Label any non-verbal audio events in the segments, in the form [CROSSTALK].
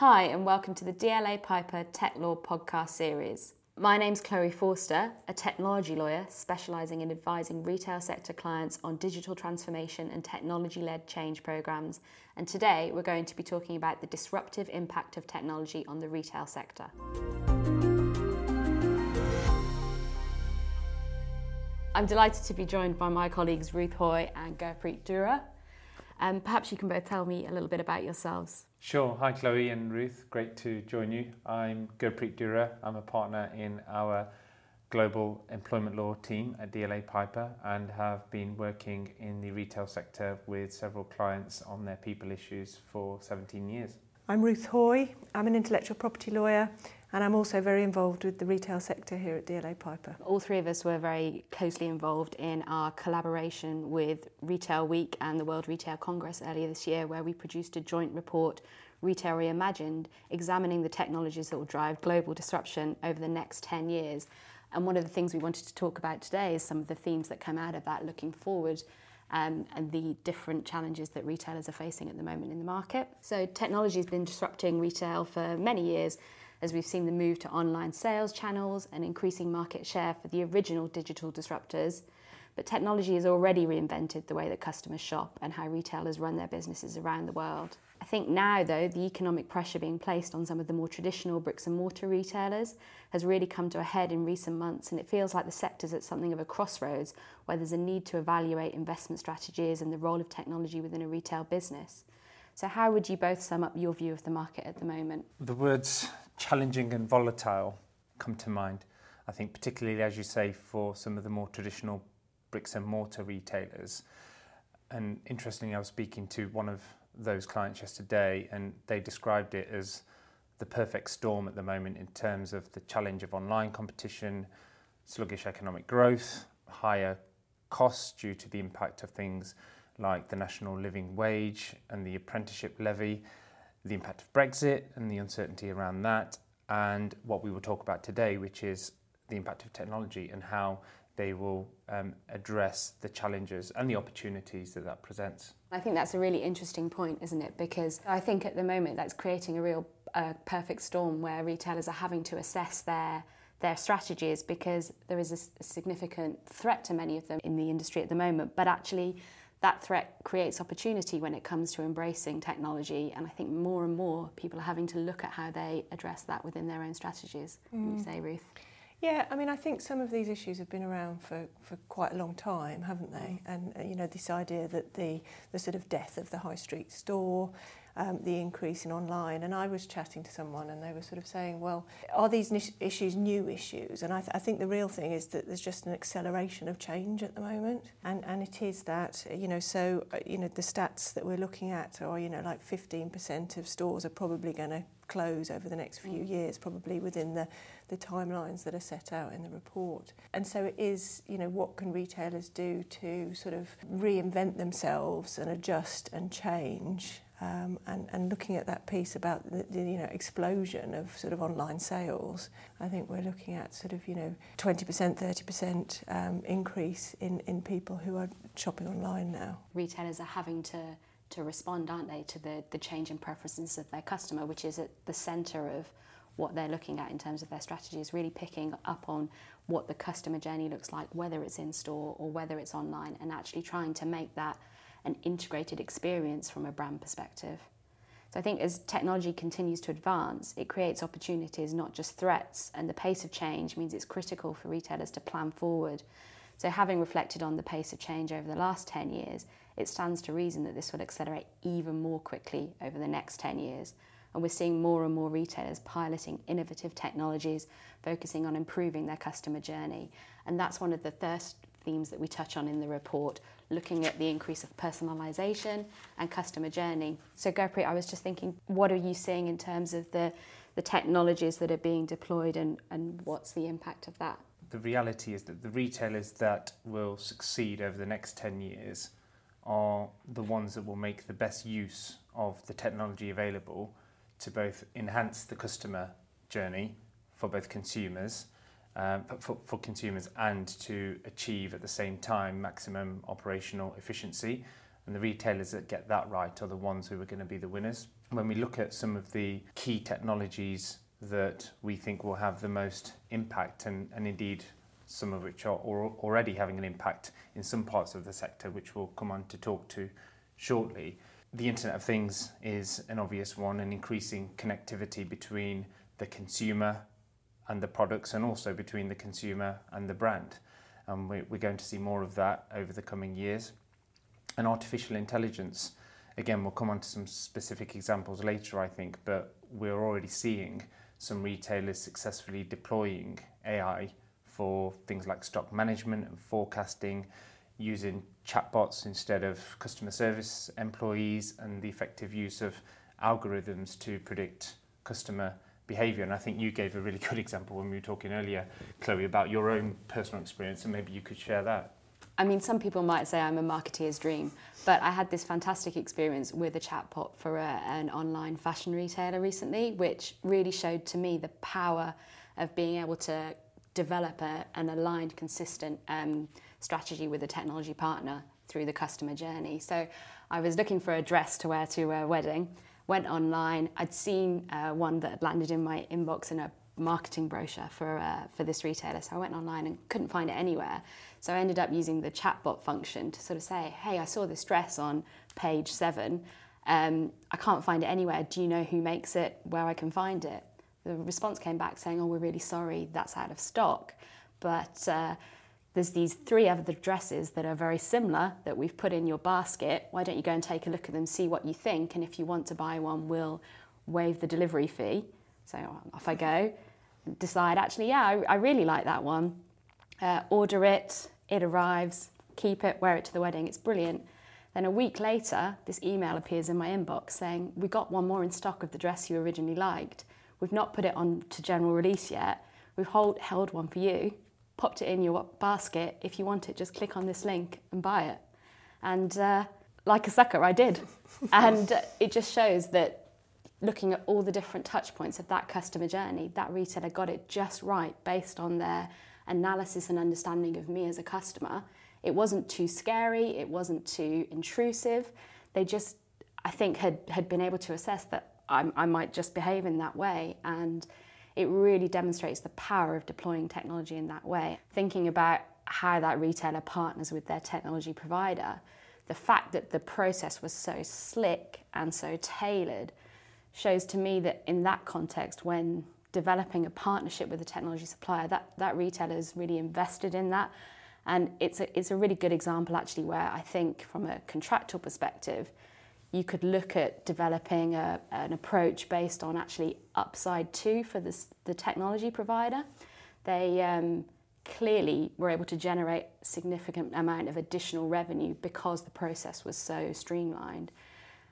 Hi, and welcome to the DLA Piper Tech Law podcast series. My name's Chloe Forster, a technology lawyer specialising in advising retail sector clients on digital transformation and technology led change programs. And today we're going to be talking about the disruptive impact of technology on the retail sector. I'm delighted to be joined by my colleagues Ruth Hoy and Gurpreet Duhra. Um, perhaps you can both tell me a little bit about yourselves. Sure. Hi, Chloe and Ruth. Great to join you. I'm Gurpreet Duhra. I'm a partner in our global employment law team at DLA Piper and have been working in the retail sector with several clients on their people issues for 17 years. I'm Ruth Hoy. I'm an intellectual property lawyer and I'm also very involved with the retail sector here at DLA Piper. All three of us were very closely involved in our collaboration with Retail Week and the World Retail Congress earlier this year, where we produced a joint report, Retail Reimagined, examining the technologies that will drive global disruption over the next 10 years. And one of the things we wanted to talk about today is some of the themes that come out of that looking forward um, and the different challenges that retailers are facing at the moment in the market. So, technology has been disrupting retail for many years as we've seen the move to online sales channels and increasing market share for the original digital disruptors. But technology has already reinvented the way that customers shop and how retailers run their businesses around the world. I think now, though, the economic pressure being placed on some of the more traditional bricks and mortar retailers has really come to a head in recent months, and it feels like the sector's at something of a crossroads where there's a need to evaluate investment strategies and the role of technology within a retail business. So, how would you both sum up your view of the market at the moment? The words challenging and volatile come to mind. I think, particularly as you say, for some of the more traditional bricks and mortar retailers. And interestingly, I was speaking to one of those clients yesterday, and they described it as the perfect storm at the moment in terms of the challenge of online competition, sluggish economic growth, higher costs due to the impact of things like the national living wage and the apprenticeship levy, the impact of Brexit and the uncertainty around that, and what we will talk about today, which is the impact of technology and how they will um, address the challenges and the opportunities that that presents. I think that's a really interesting point, isn't it? Because I think at the moment that's creating a real uh, perfect storm where retailers are having to assess their their strategies because there is a, a significant threat to many of them in the industry at the moment. But actually, that threat creates opportunity when it comes to embracing technology. And I think more and more people are having to look at how they address that within their own strategies. Mm. you say, Ruth? Yeah, I mean, I think some of these issues have been around for, for quite a long time, haven't they? Mm. And, uh, you know, this idea that the, the sort of death of the high street store um, the increase in online. And I was chatting to someone and they were sort of saying, well, are these issues new issues? And I, th- I think the real thing is that there's just an acceleration of change at the moment. And, and it is that, you know, so, uh, you know, the stats that we're looking at are, you know, like 15% of stores are probably going to close over the next few mm. years, probably within the, the timelines that are set out in the report. And so it is, you know, what can retailers do to sort of reinvent themselves and adjust and change um, and, and looking at that piece about the, the you know explosion of sort of online sales, I think we're looking at sort of you know 20%, 30% um, increase in, in people who are shopping online now. Retailers are having to to respond, aren't they, to the, the change in preferences of their customer, which is at the centre of what they're looking at in terms of their strategy is really picking up on what the customer journey looks like, whether it's in store or whether it's online, and actually trying to make that an integrated experience from a brand perspective. So I think as technology continues to advance, it creates opportunities, not just threats, and the pace of change means it's critical for retailers to plan forward. So having reflected on the pace of change over the last 10 years, it stands to reason that this will accelerate even more quickly over the next 10 years. And we're seeing more and more retailers piloting innovative technologies, focusing on improving their customer journey. And that's one of the first themes that we touch on in the report, looking at the increase of personalisation and customer journey. So, Gurpreet, I was just thinking, what are you seeing in terms of the, the technologies that are being deployed and, and what's the impact of that? The reality is that the retailers that will succeed over the next 10 years are the ones that will make the best use of the technology available to both enhance the customer journey for both consumers um, for, for consumers and to achieve at the same time maximum operational efficiency. And the retailers that get that right are the ones who are going to be the winners when we look at some of the key technologies that we think will have the most impact, and, and indeed some of which are already having an impact in some parts of the sector, which we'll come on to talk to shortly. The Internet of Things is an obvious one, and increasing connectivity between the consumer and the products, and also between the consumer and the brand. Um, and we're going to see more of that over the coming years. And artificial intelligence, again, we'll come on to some specific examples later, I think, but we're already seeing some retailers successfully deploying AI for things like stock management and forecasting, using chatbots instead of customer service employees, and the effective use of algorithms to predict customer behavior. And I think you gave a really [LAUGHS] good example when we were talking earlier, Chloe, about your own personal experience, and maybe you could share that. I mean, some people might say I'm a marketeer's dream, but I had this fantastic experience with a chatbot for a, an online fashion retailer recently, which really showed to me the power of being able to develop a, an aligned, consistent um, strategy with a technology partner through the customer journey. So I was looking for a dress to wear to a wedding, went online. I'd seen uh, one that had landed in my inbox in a marketing brochure for, uh, for this retailer. So I went online and couldn't find it anywhere. So I ended up using the chatbot function to sort of say, hey, I saw this dress on page seven. Um, I can't find it anywhere. Do you know who makes it, where I can find it? the response came back saying, "Oh, we're really sorry, that's out of stock." But uh, there's these three other dresses that are very similar that we've put in your basket. Why don't you go and take a look at them, see what you think, and if you want to buy one, we'll waive the delivery fee. So off I go. Decide actually, yeah, I, I really like that one. Uh, order it. It arrives. Keep it. Wear it to the wedding. It's brilliant. Then a week later, this email appears in my inbox saying, We got one more in stock of the dress you originally liked. We've not put it on to general release yet. We've hold, held one for you, popped it in your basket. If you want it, just click on this link and buy it. And uh, like a sucker, I did. [LAUGHS] and it just shows that looking at all the different touch points of that customer journey, that retailer got it just right based on their analysis and understanding of me as a customer. It wasn't too scary, it wasn't too intrusive. They just, I think, had, had been able to assess that I, I might just behave in that way. And it really demonstrates the power of deploying technology in that way. Thinking about how that retailer partners with their technology provider, the fact that the process was so slick and so tailored shows to me that in that context, when developing a partnership with a technology supplier, that, that retailer is really invested in that. And it's a, it's a really good example, actually, where I think from a contractual perspective, you could look at developing a, an approach based on actually upside two for this, the technology provider. They um, clearly were able to generate significant amount of additional revenue because the process was so streamlined.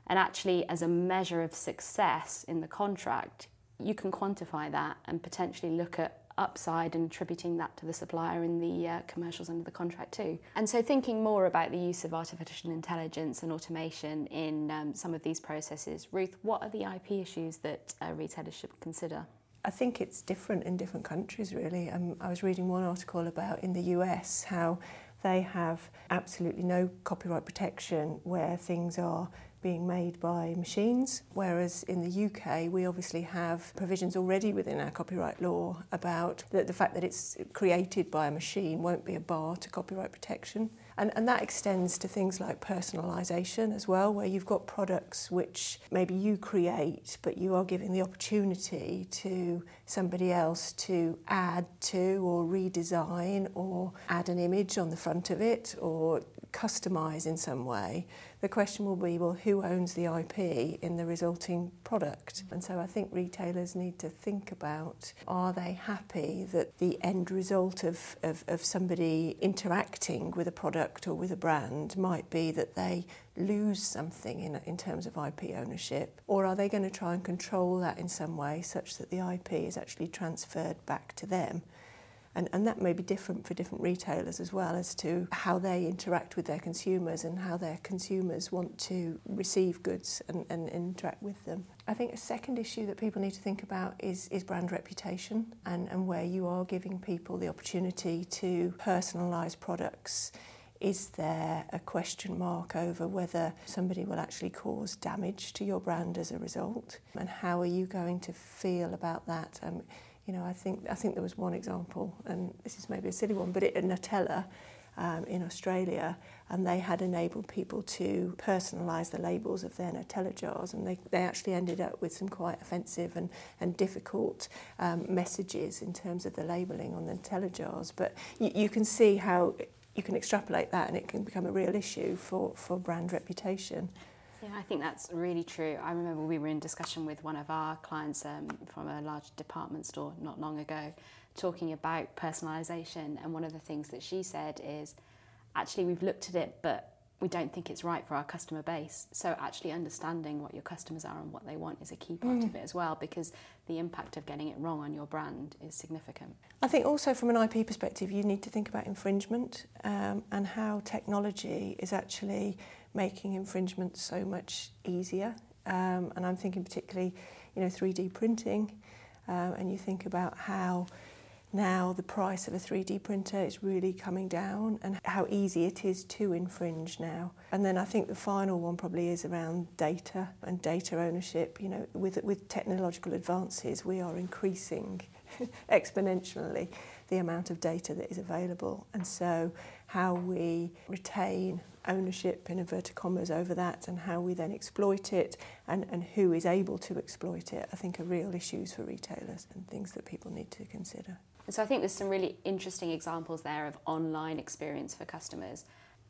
And actually, as a measure of success in the contract, you can quantify that and potentially look at upside and attributing that to the supplier in the uh, commercials under the contract too. And so thinking more about the use of artificial intelligence and automation in um, some of these processes, Ruth, what are the IP issues that uh, retailers should consider? I think it's different in different countries, really. Um, I was reading one article about in the US how they have absolutely no copyright protection where things are being made by machines, whereas in the UK we obviously have provisions already within our copyright law about the, the fact that it's created by a machine won't be a bar to copyright protection. And, and that extends to things like personalisation as well, where you've got products which maybe you create, but you are giving the opportunity to somebody else to add to or redesign or add an image on the front of it or customise in some way. The question will be, well, who owns the IP in the resulting product? And so I think retailers need to think about, are they happy that the end result of, of, of somebody interacting with a product or with a brand might be that they lose something in, in terms of IP ownership? Or are they going to try and control that in some way such that the IP is actually transferred back to them? And, and that may be different for different retailers as well as to how they interact with their consumers and how their consumers want to receive goods and, and interact with them. I think a second issue that people need to think about is, is brand reputation and, and where you are giving people the opportunity to personalise products Is there a question mark over whether somebody will actually cause damage to your brand as a result? And how are you going to feel about that? Um, you know, I think I think there was one example, and this is maybe a silly one, but it, Nutella um, in Australia, and they had enabled people to personalise the labels of their Nutella jars, and they, they actually ended up with some quite offensive and, and difficult um, messages in terms of the labelling on the Nutella jars. But you, you can see how you can extrapolate that and it can become a real issue for, for brand reputation. Yeah, I think that's really true. I remember we were in discussion with one of our clients um, from a large department store not long ago, talking about personalisation. And one of the things that she said is actually, we've looked at it, but we don't think it's right for our customer base. So actually understanding what your customers are and what they want is a key part mm. of it as well because the impact of getting it wrong on your brand is significant. I think also from an IP perspective you need to think about infringement um, and how technology is actually making infringement so much easier. Um, and I'm thinking particularly, you know, 3D printing um, and you think about how now the price of a 3D printer is really coming down and how easy it is to infringe now. And then I think the final one probably is around data and data ownership. You know, with, with technological advances, we are increasing [LAUGHS] exponentially the amount of data that is available. And so how we retain ownership in inverted commas over that and how we then exploit it and, and who is able to exploit it, I think are real issues for retailers and things that people need to consider. And so I think there's some really interesting examples there of online experience for customers.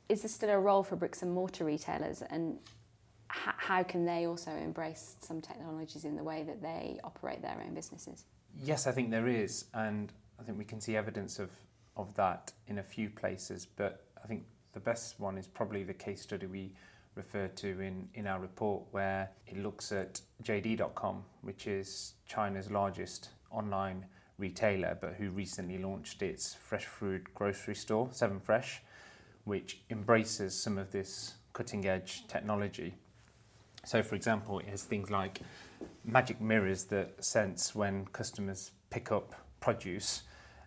Is there still a role for bricks and mortar retailers and h- how can they also embrace some technologies in the way that they operate their own businesses? Yes, I think there is, and I think we can see evidence of, of that in a few places. But I think the best one is probably the case study we referred to in, in our report, where it looks at JD.com, which is China's largest online retailer, but who recently launched its fresh food grocery store, Seven Fresh, which embraces some of this cutting edge technology. So, for example, it has things like magic mirrors that sense when customers pick up produce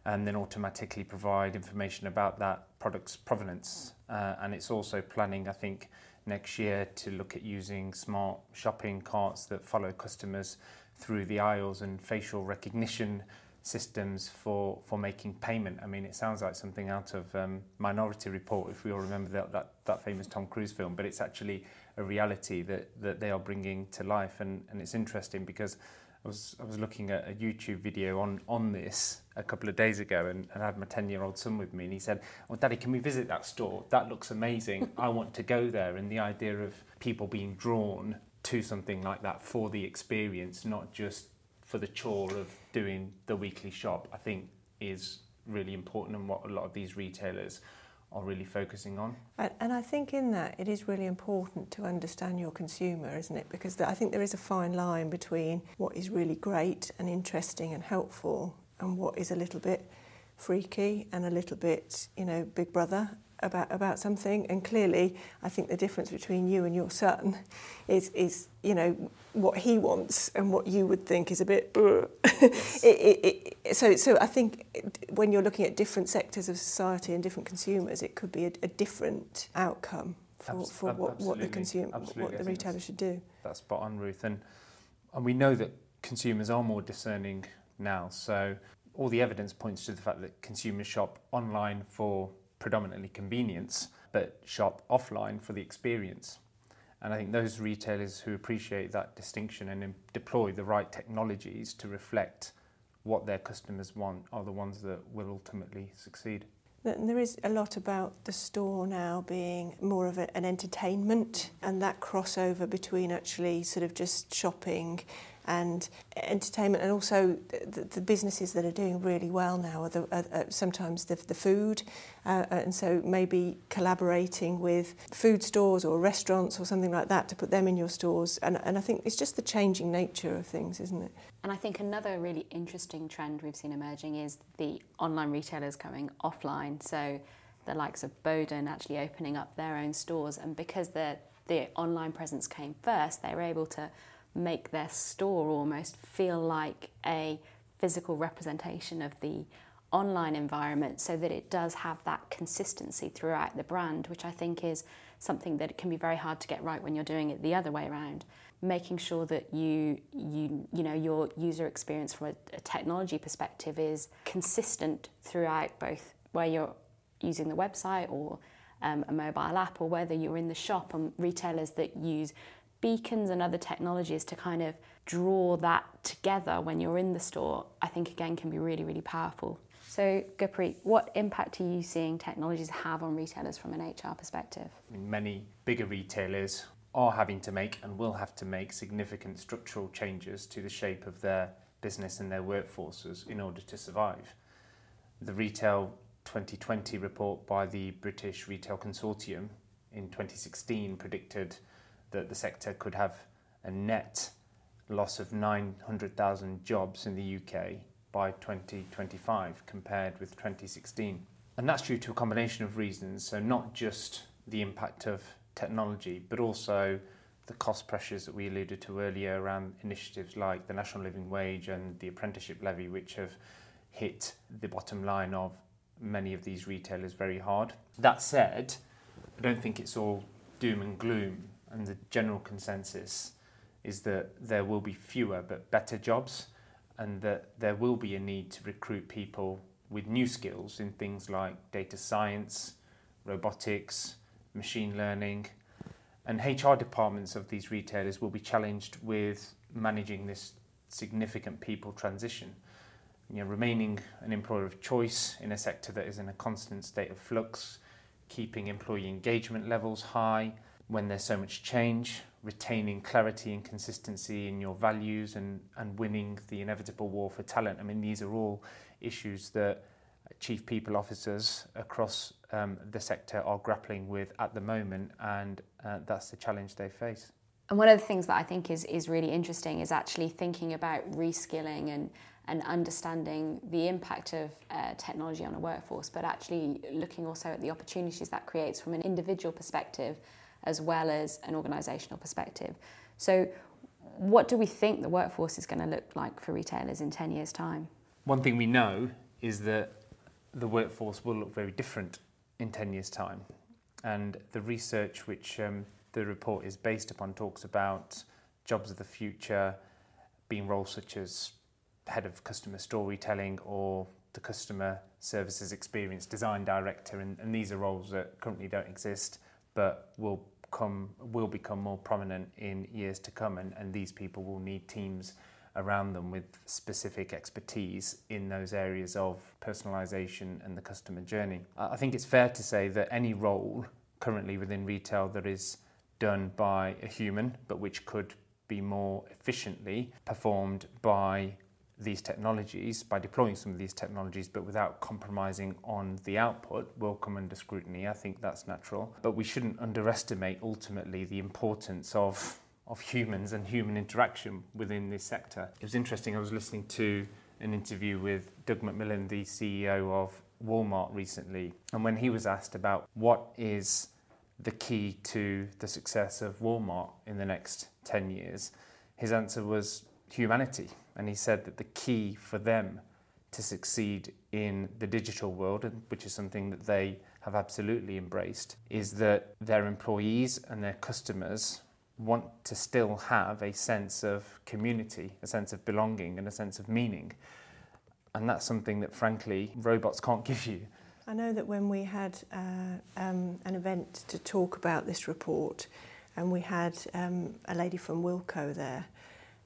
and then automatically provide information about that product's provenance. Uh, and it's also planning, I think, next year to look at using smart shopping carts that follow customers through the aisles and facial recognition systems for, for making payment. I mean, it sounds like something out of um, Minority Report, if we all remember that, that, that famous Tom Cruise film, but it's actually a reality that, that they are bringing to life. And, and it's interesting because I was, I was looking at a YouTube video on, on this a couple of days ago and, and I had my 10 year old son with me and he said, Well, Daddy, can we visit that store? That looks amazing. I want to go there. And the idea of people being drawn to something like that for the experience, not just for the chore of doing the weekly shop, I think is really important and what a lot of these retailers are really focusing on. And I think in that it is really important to understand your consumer, isn't it? Because I think there is a fine line between what is really great and interesting and helpful and what is a little bit freaky and a little bit, you know, big brother about about something. And clearly I think the difference between you and your son is is you know what he wants and what you would think is a bit [LAUGHS] yes. it, it, it, so so I think when you're looking at different sectors of society and different consumers it could be a, a different outcome for, Abs- for what, what the consumer what the retailer should do. that's spot on Ruth. And and we know that consumers are more discerning now. So all the evidence points to the fact that consumers shop online for predominantly convenience, but shop offline for the experience. And I think those retailers who appreciate that distinction and deploy the right technologies to reflect what their customers want are the ones that will ultimately succeed. There is a lot about the store now being more of a, an entertainment and that crossover between actually sort of just shopping and entertainment and also the, the businesses that are doing really well now are, the, are, are sometimes the, the food uh, and so maybe collaborating with food stores or restaurants or something like that to put them in your stores. And, and I think it's just the changing nature of things isn't it? And I think another really interesting trend we've seen emerging is the online retailers coming offline. So the likes of Boden actually opening up their own stores and because the the online presence came first they were able to make their store almost feel like a physical representation of the online environment so that it does have that consistency throughout the brand, which I think is something that can be very hard to get right when you're doing it the other way around. Making sure that you you you know your user experience from a, a technology perspective is consistent throughout both where you're using the website or um, a mobile app or whether you're in the shop and retailers that use beacons and other technologies to kind of draw that together when you're in the store, I think again can be really, really powerful. So, Gurpreet, what impact are you seeing technologies have on retailers from an HR perspective? Many bigger retailers are having to make and will have to make significant structural changes to the shape of their business and their workforces in order to survive. The Retail 2020 report by the British Retail Consortium in 2016 predicted that the sector could have a net loss of 900,000 jobs in the UK by 2025 compared with 2016. And that's due to a combination of reasons. So, not just the impact of technology, but also the cost pressures that we alluded to earlier around initiatives like the National Living Wage and the Apprenticeship Levy, which have hit the bottom line of many of these retailers very hard. That said, I don't think it's all doom and gloom and the general consensus is that there will be fewer but better jobs and that there will be a need to recruit people with new skills in things like data science, robotics, machine learning. And HR departments of these retailers will be challenged with managing this significant people transition. You know, remaining an employer of choice in a sector that is in a constant state of flux, keeping employee engagement levels high, when there's so much change, retaining clarity and consistency in your values and, and winning the inevitable war for talent. I mean, these are all issues that chief people officers across um, the sector are grappling with at the moment, and uh, that's the challenge they face. And one of the things that I think is, is really interesting is actually thinking about reskilling and, and understanding the impact of uh, technology on a workforce, but actually looking also at the opportunities that creates from an individual perspective as well as an organisational perspective. So, what do we think the workforce is going to look like for retailers in 10 years' time? One thing we know is that the workforce will look very different in 10 years' time. And the research which um, the report is based upon talks about jobs of the future being roles such as head of customer storytelling or the customer services experience design director and, and these are roles that currently don't exist but will come will become more prominent in years to come and, and these people will need teams around them with specific expertise in those areas of personalization and the customer journey. I think it's fair to say that any role currently within retail that is done by a human but which could be more efficiently performed by these technologies, by deploying some of these technologies, but without compromising on the output, will come under scrutiny. I think that's natural. But we shouldn't underestimate ultimately the importance of, of humans and human interaction within this sector. It was interesting, I was listening to an interview with Doug McMillon, the CEO of Walmart recently, and when he was asked about what is the key to the success of Walmart in the next 10 years, his answer was humanity. And he said that the key for them to succeed in the digital world, which is something that they have absolutely embraced, is that their employees and their customers want to still have a sense of community, a sense of belonging, and a sense of meaning. And that's something that, frankly, robots can't [LAUGHS] give you. I know that when we had uh, um, an event to talk about this report, and we had um, a lady from Wilko there,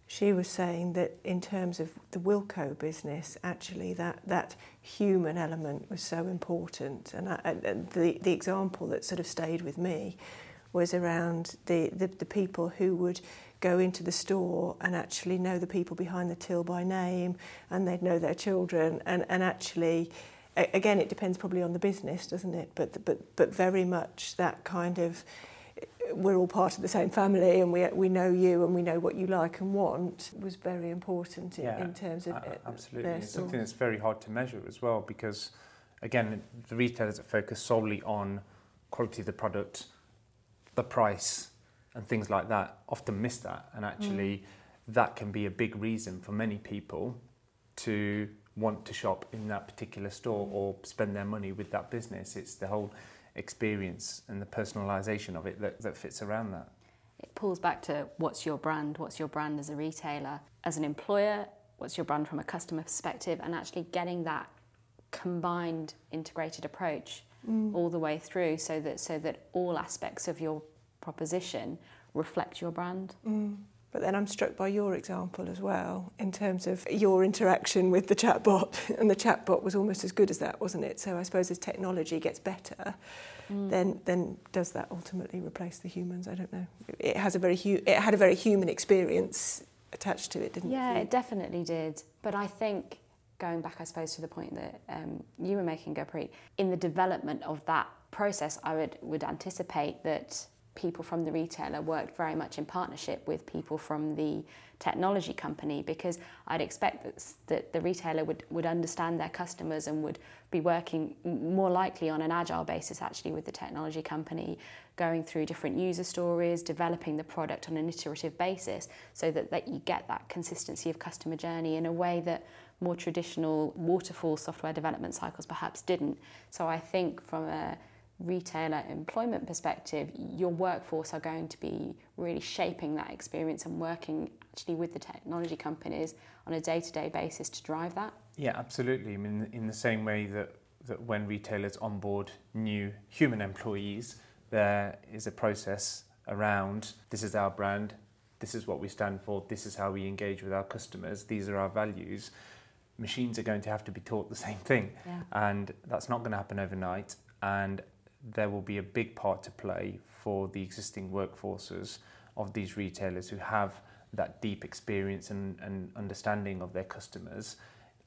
she was saying that in terms of the Wilko business, actually that, that human element was so important. And, I, and the, the example that sort of stayed with me was around the, the, the people who would go into the store and actually know the people behind the till by name and they'd know their children and, and actually again it depends probably on the business doesn't it but but but very much that kind of we're all part of the same family and we, we know you and we know what you like and want was very important in, yeah, in terms of uh, absolutely it's something that's very hard to measure as well because again the retailers are focused solely on quality of the product the price and things like that often miss that and actually mm. that can be a big reason for many people to want to shop in that particular store or spend their money with that business. It's the whole experience and the personalisation of it that, that fits around that. It pulls back to what's your brand? What's your brand as a retailer? As an employer, what's your brand from a customer perspective? And actually getting that combined integrated approach mm. all the way through so that so that all aspects of your proposition reflect your brand. Mm. But then I'm struck by your example as well in terms of your interaction with the chatbot. [LAUGHS] And the chatbot was almost as good as that, wasn't it? So I suppose as technology gets better, mm. then then does that ultimately replace the humans? I don't know. It has a very hu- it had a very human experience attached to it, didn't yeah, it? Yeah, it definitely did. But I think going back, I suppose, to the point that um, you were making, Gurpreet, in the development of that process, I would would anticipate that people from the retailer worked very much in partnership with people from the technology company because I'd expect that, that the retailer would, would understand their customers and would be working more likely on an agile basis actually with the technology company, going through different user stories, developing the product on an iterative basis so that, that you get that consistency of customer journey in a way that more traditional waterfall software development cycles perhaps didn't. So I think from a retailer employment perspective, your workforce are going to be really shaping that experience and working actually with the technology companies on a day-to-day basis to drive that. Yeah, absolutely. I mean, in the same way that, that when retailers onboard new human employees, there is a process around this is our brand, this is what we stand for, this is how we engage with our customers, these are our values. Machines are going to have to be taught the same thing, yeah. and that's not going to happen overnight. And there will be a big part to play for the existing workforces of these retailers who have that deep experience and, and understanding of their customers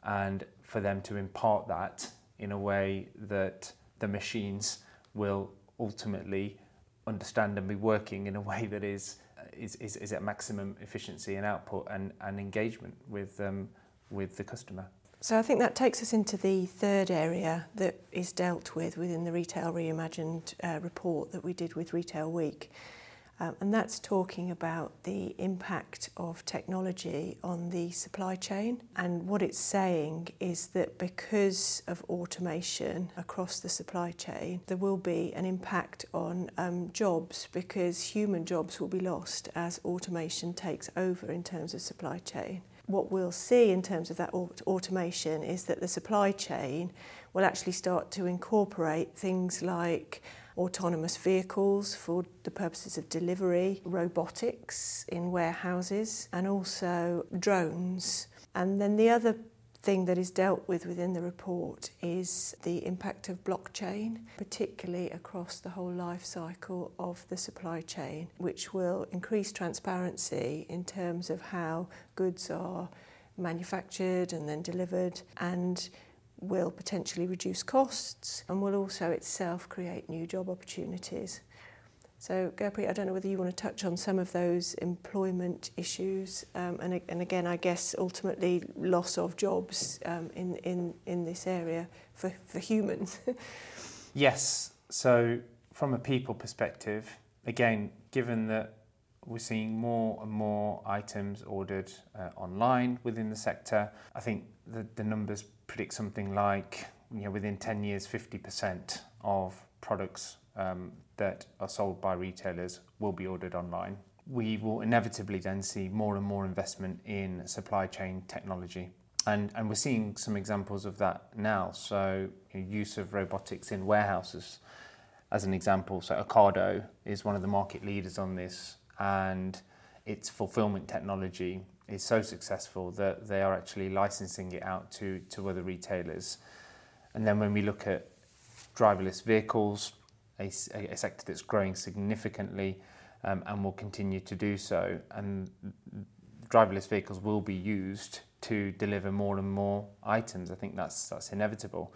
and for them to impart that in a way that the machines will ultimately understand and be working in a way that is is, is, is at maximum efficiency and output and, and engagement with um, with the customer. So I think that takes us into the third area that is dealt with within the Retail Reimagined uh, report that we did with Retail Week. Um, and that's talking about the impact of technology on the supply chain. And what it's saying is that because of automation across the supply chain, there will be an impact on um, jobs because human jobs will be lost as automation takes over in terms of supply chain. What we'll see in terms of that automation is that the supply chain will actually start to incorporate things like autonomous vehicles for the purposes of delivery, robotics in warehouses, and also drones. And then the other thing that is dealt with within the report is the impact of blockchain, particularly across the whole life cycle of the supply chain, which will increase transparency in terms of how goods are manufactured and then delivered and will potentially reduce costs and will also itself create new job opportunities. So, Gurpreet, I don't know whether you want to touch on some of those employment issues, um, and, and again, I guess ultimately loss of jobs um, in, in, in this area for, for humans. [LAUGHS] yes. So, from a people perspective, again, given that we're seeing more and more items ordered uh, online within the sector, I think the, the numbers predict something like you know, within 10 years, 50% of products um, that are sold by retailers will be ordered online. We will inevitably then see more and more investment in supply chain technology. And, and we're seeing some examples of that now. So, you know, use of robotics in warehouses, as an example. So, Ocado is one of the market leaders on this, and its fulfillment technology is so successful that they are actually licensing it out to, to other retailers. And then when we look at driverless vehicles, a, sector that's growing significantly um, and will continue to do so. And driverless vehicles will be used to deliver more and more items. I think that's that's inevitable.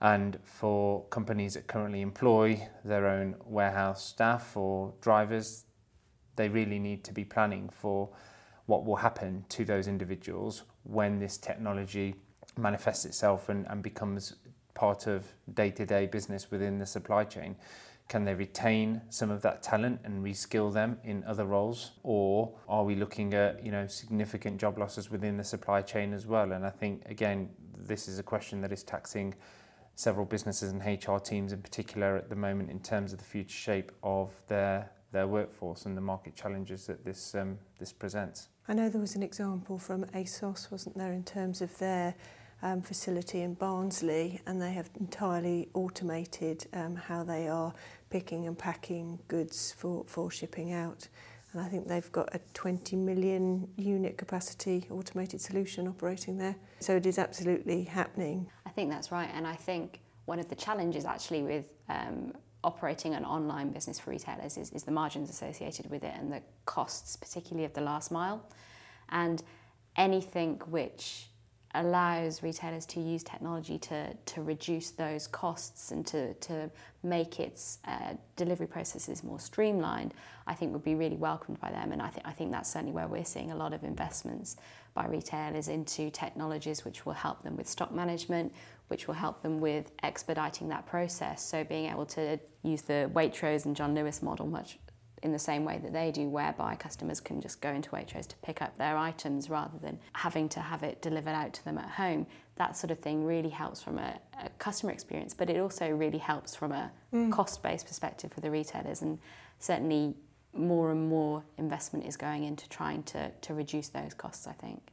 And for companies that currently employ their own warehouse staff or drivers, they really need to be planning for what will happen to those individuals when this technology manifests itself and becomes part of day to day business within the supply chain. Can they retain some of that talent and reskill them in other roles? Or are we looking at, you know, significant job losses within the supply chain as well? And I think, again, this is a question that is taxing several businesses and HR teams in particular at the moment in terms of the future shape of their their workforce and the market challenges that this um, this presents. I know there was an example from ASOS, wasn't there, in terms of their um, facility in Barnsley, and they have entirely automated um, how they are picking and packing goods for, for shipping out. And I think they've got a 20 million unit capacity automated solution operating there. So it is absolutely happening. I think that's right. And I think one of the challenges actually with um, operating an online business for retailers is, is the margins associated with it and the costs, particularly of the last mile. And anything which allows retailers to use technology to, to reduce those costs and to, to make its uh, delivery processes more streamlined, I think would be really welcomed by them. And I, th- I think that's certainly where we're seeing a lot of investments by retailers into technologies which will help them with stock management, which will help them with expediting that process. So being able to use the Waitrose and John Lewis model much in the same way that they do, whereby customers can just go into Waitrose to pick up their items rather than having to have it delivered out to them at home. That sort of thing really helps from a, a customer experience, but it also really helps from a mm. cost based perspective for the retailers. And certainly, more and more investment is going into trying to, to reduce those costs, I think.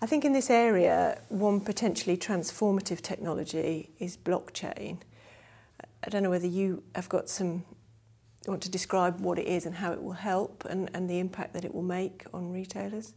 I think in this area, one potentially transformative technology is blockchain. I don't know whether you have got some want to describe what it is and how it will help and, and the impact that it will make on retailers?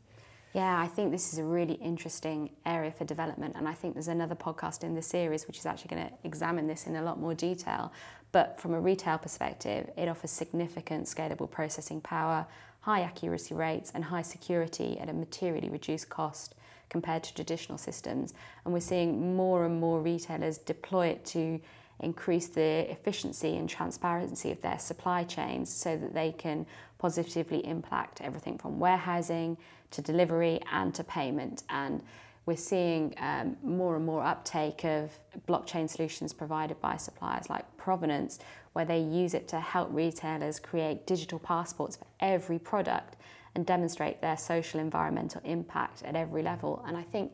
Yeah, I think this is a really interesting area for development, and I think there's another podcast in the series which is actually going to examine this in a lot more detail. But from a retail perspective, it offers significant scalable processing power, high accuracy rates, and high security at a materially reduced cost compared to traditional systems. And we're seeing more and more retailers deploy it to increase the efficiency and transparency of their supply chains so that they can positively impact everything from warehousing to delivery and to payment. And we're seeing um, more and more uptake of blockchain solutions provided by suppliers like Provenance, where they use it to help retailers create digital passports for every product and demonstrate their social environmental impact at every level. And I think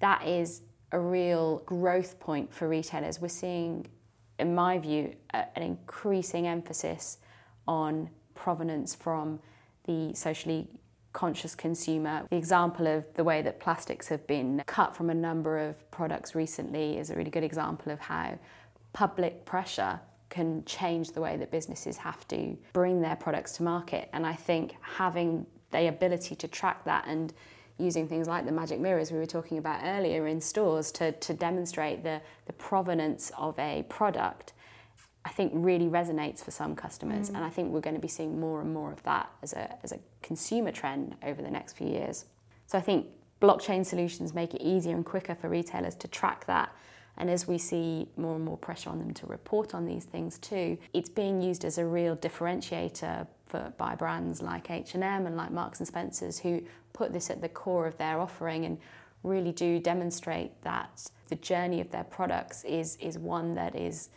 that is a real growth point for retailers. We're seeing, in my view, a, an increasing emphasis on provenance from the socially conscious consumer. The example of the way that plastics have been cut from a number of products recently is a really good example of how public pressure can change the way that businesses have to bring their products to market. And I think having the ability to track that and using things like the magic mirrors we were talking about earlier in stores to, to demonstrate the, the provenance of a product, I think really resonates for some customers. Mm. And I think we're going to be seeing more and more of that as a, as a consumer trend over the next few years. So I think blockchain solutions make it easier and quicker for retailers to track that. And as we see more and more pressure on them to report on these things too, it's being used as a real differentiator for, by brands like H&M and like Marks and Spencers who put this at the core of their offering and really do demonstrate that the journey of their products is is one that is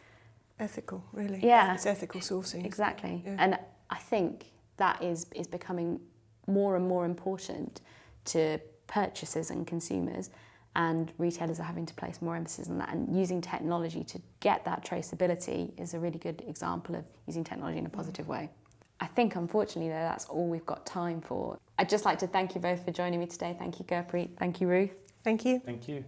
ethical really. Yeah. It's ethical sourcing. Exactly. Yeah. and i think that is is becoming more and more important to purchasers and consumers and retailers are having to place more emphasis on that. And using technology to get that traceability is a really good example of using technology in a mm. positive way I think, unfortunately, though, that's all we've got time for. I'd just like to thank you both for joining me today. Thank you, Gurpreet. Thank you, Ruth. Thank you. Thank you.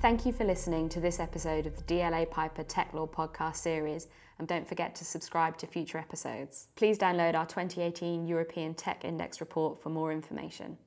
Thank you for listening to this episode of the DLA Piper Tech Law podcast series, and don't forget to subscribe to future episodes. Please download our 2018 European Tech Index report for more information.